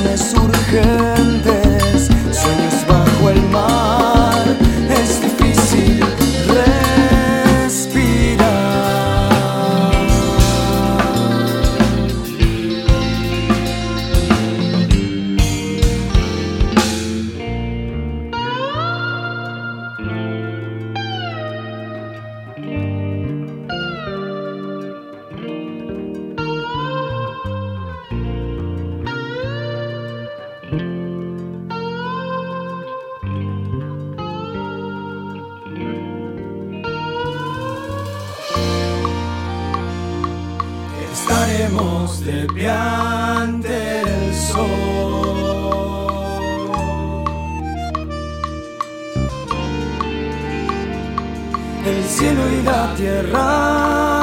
razones urgentes, Estaremos de pie sol. El cielo y la tierra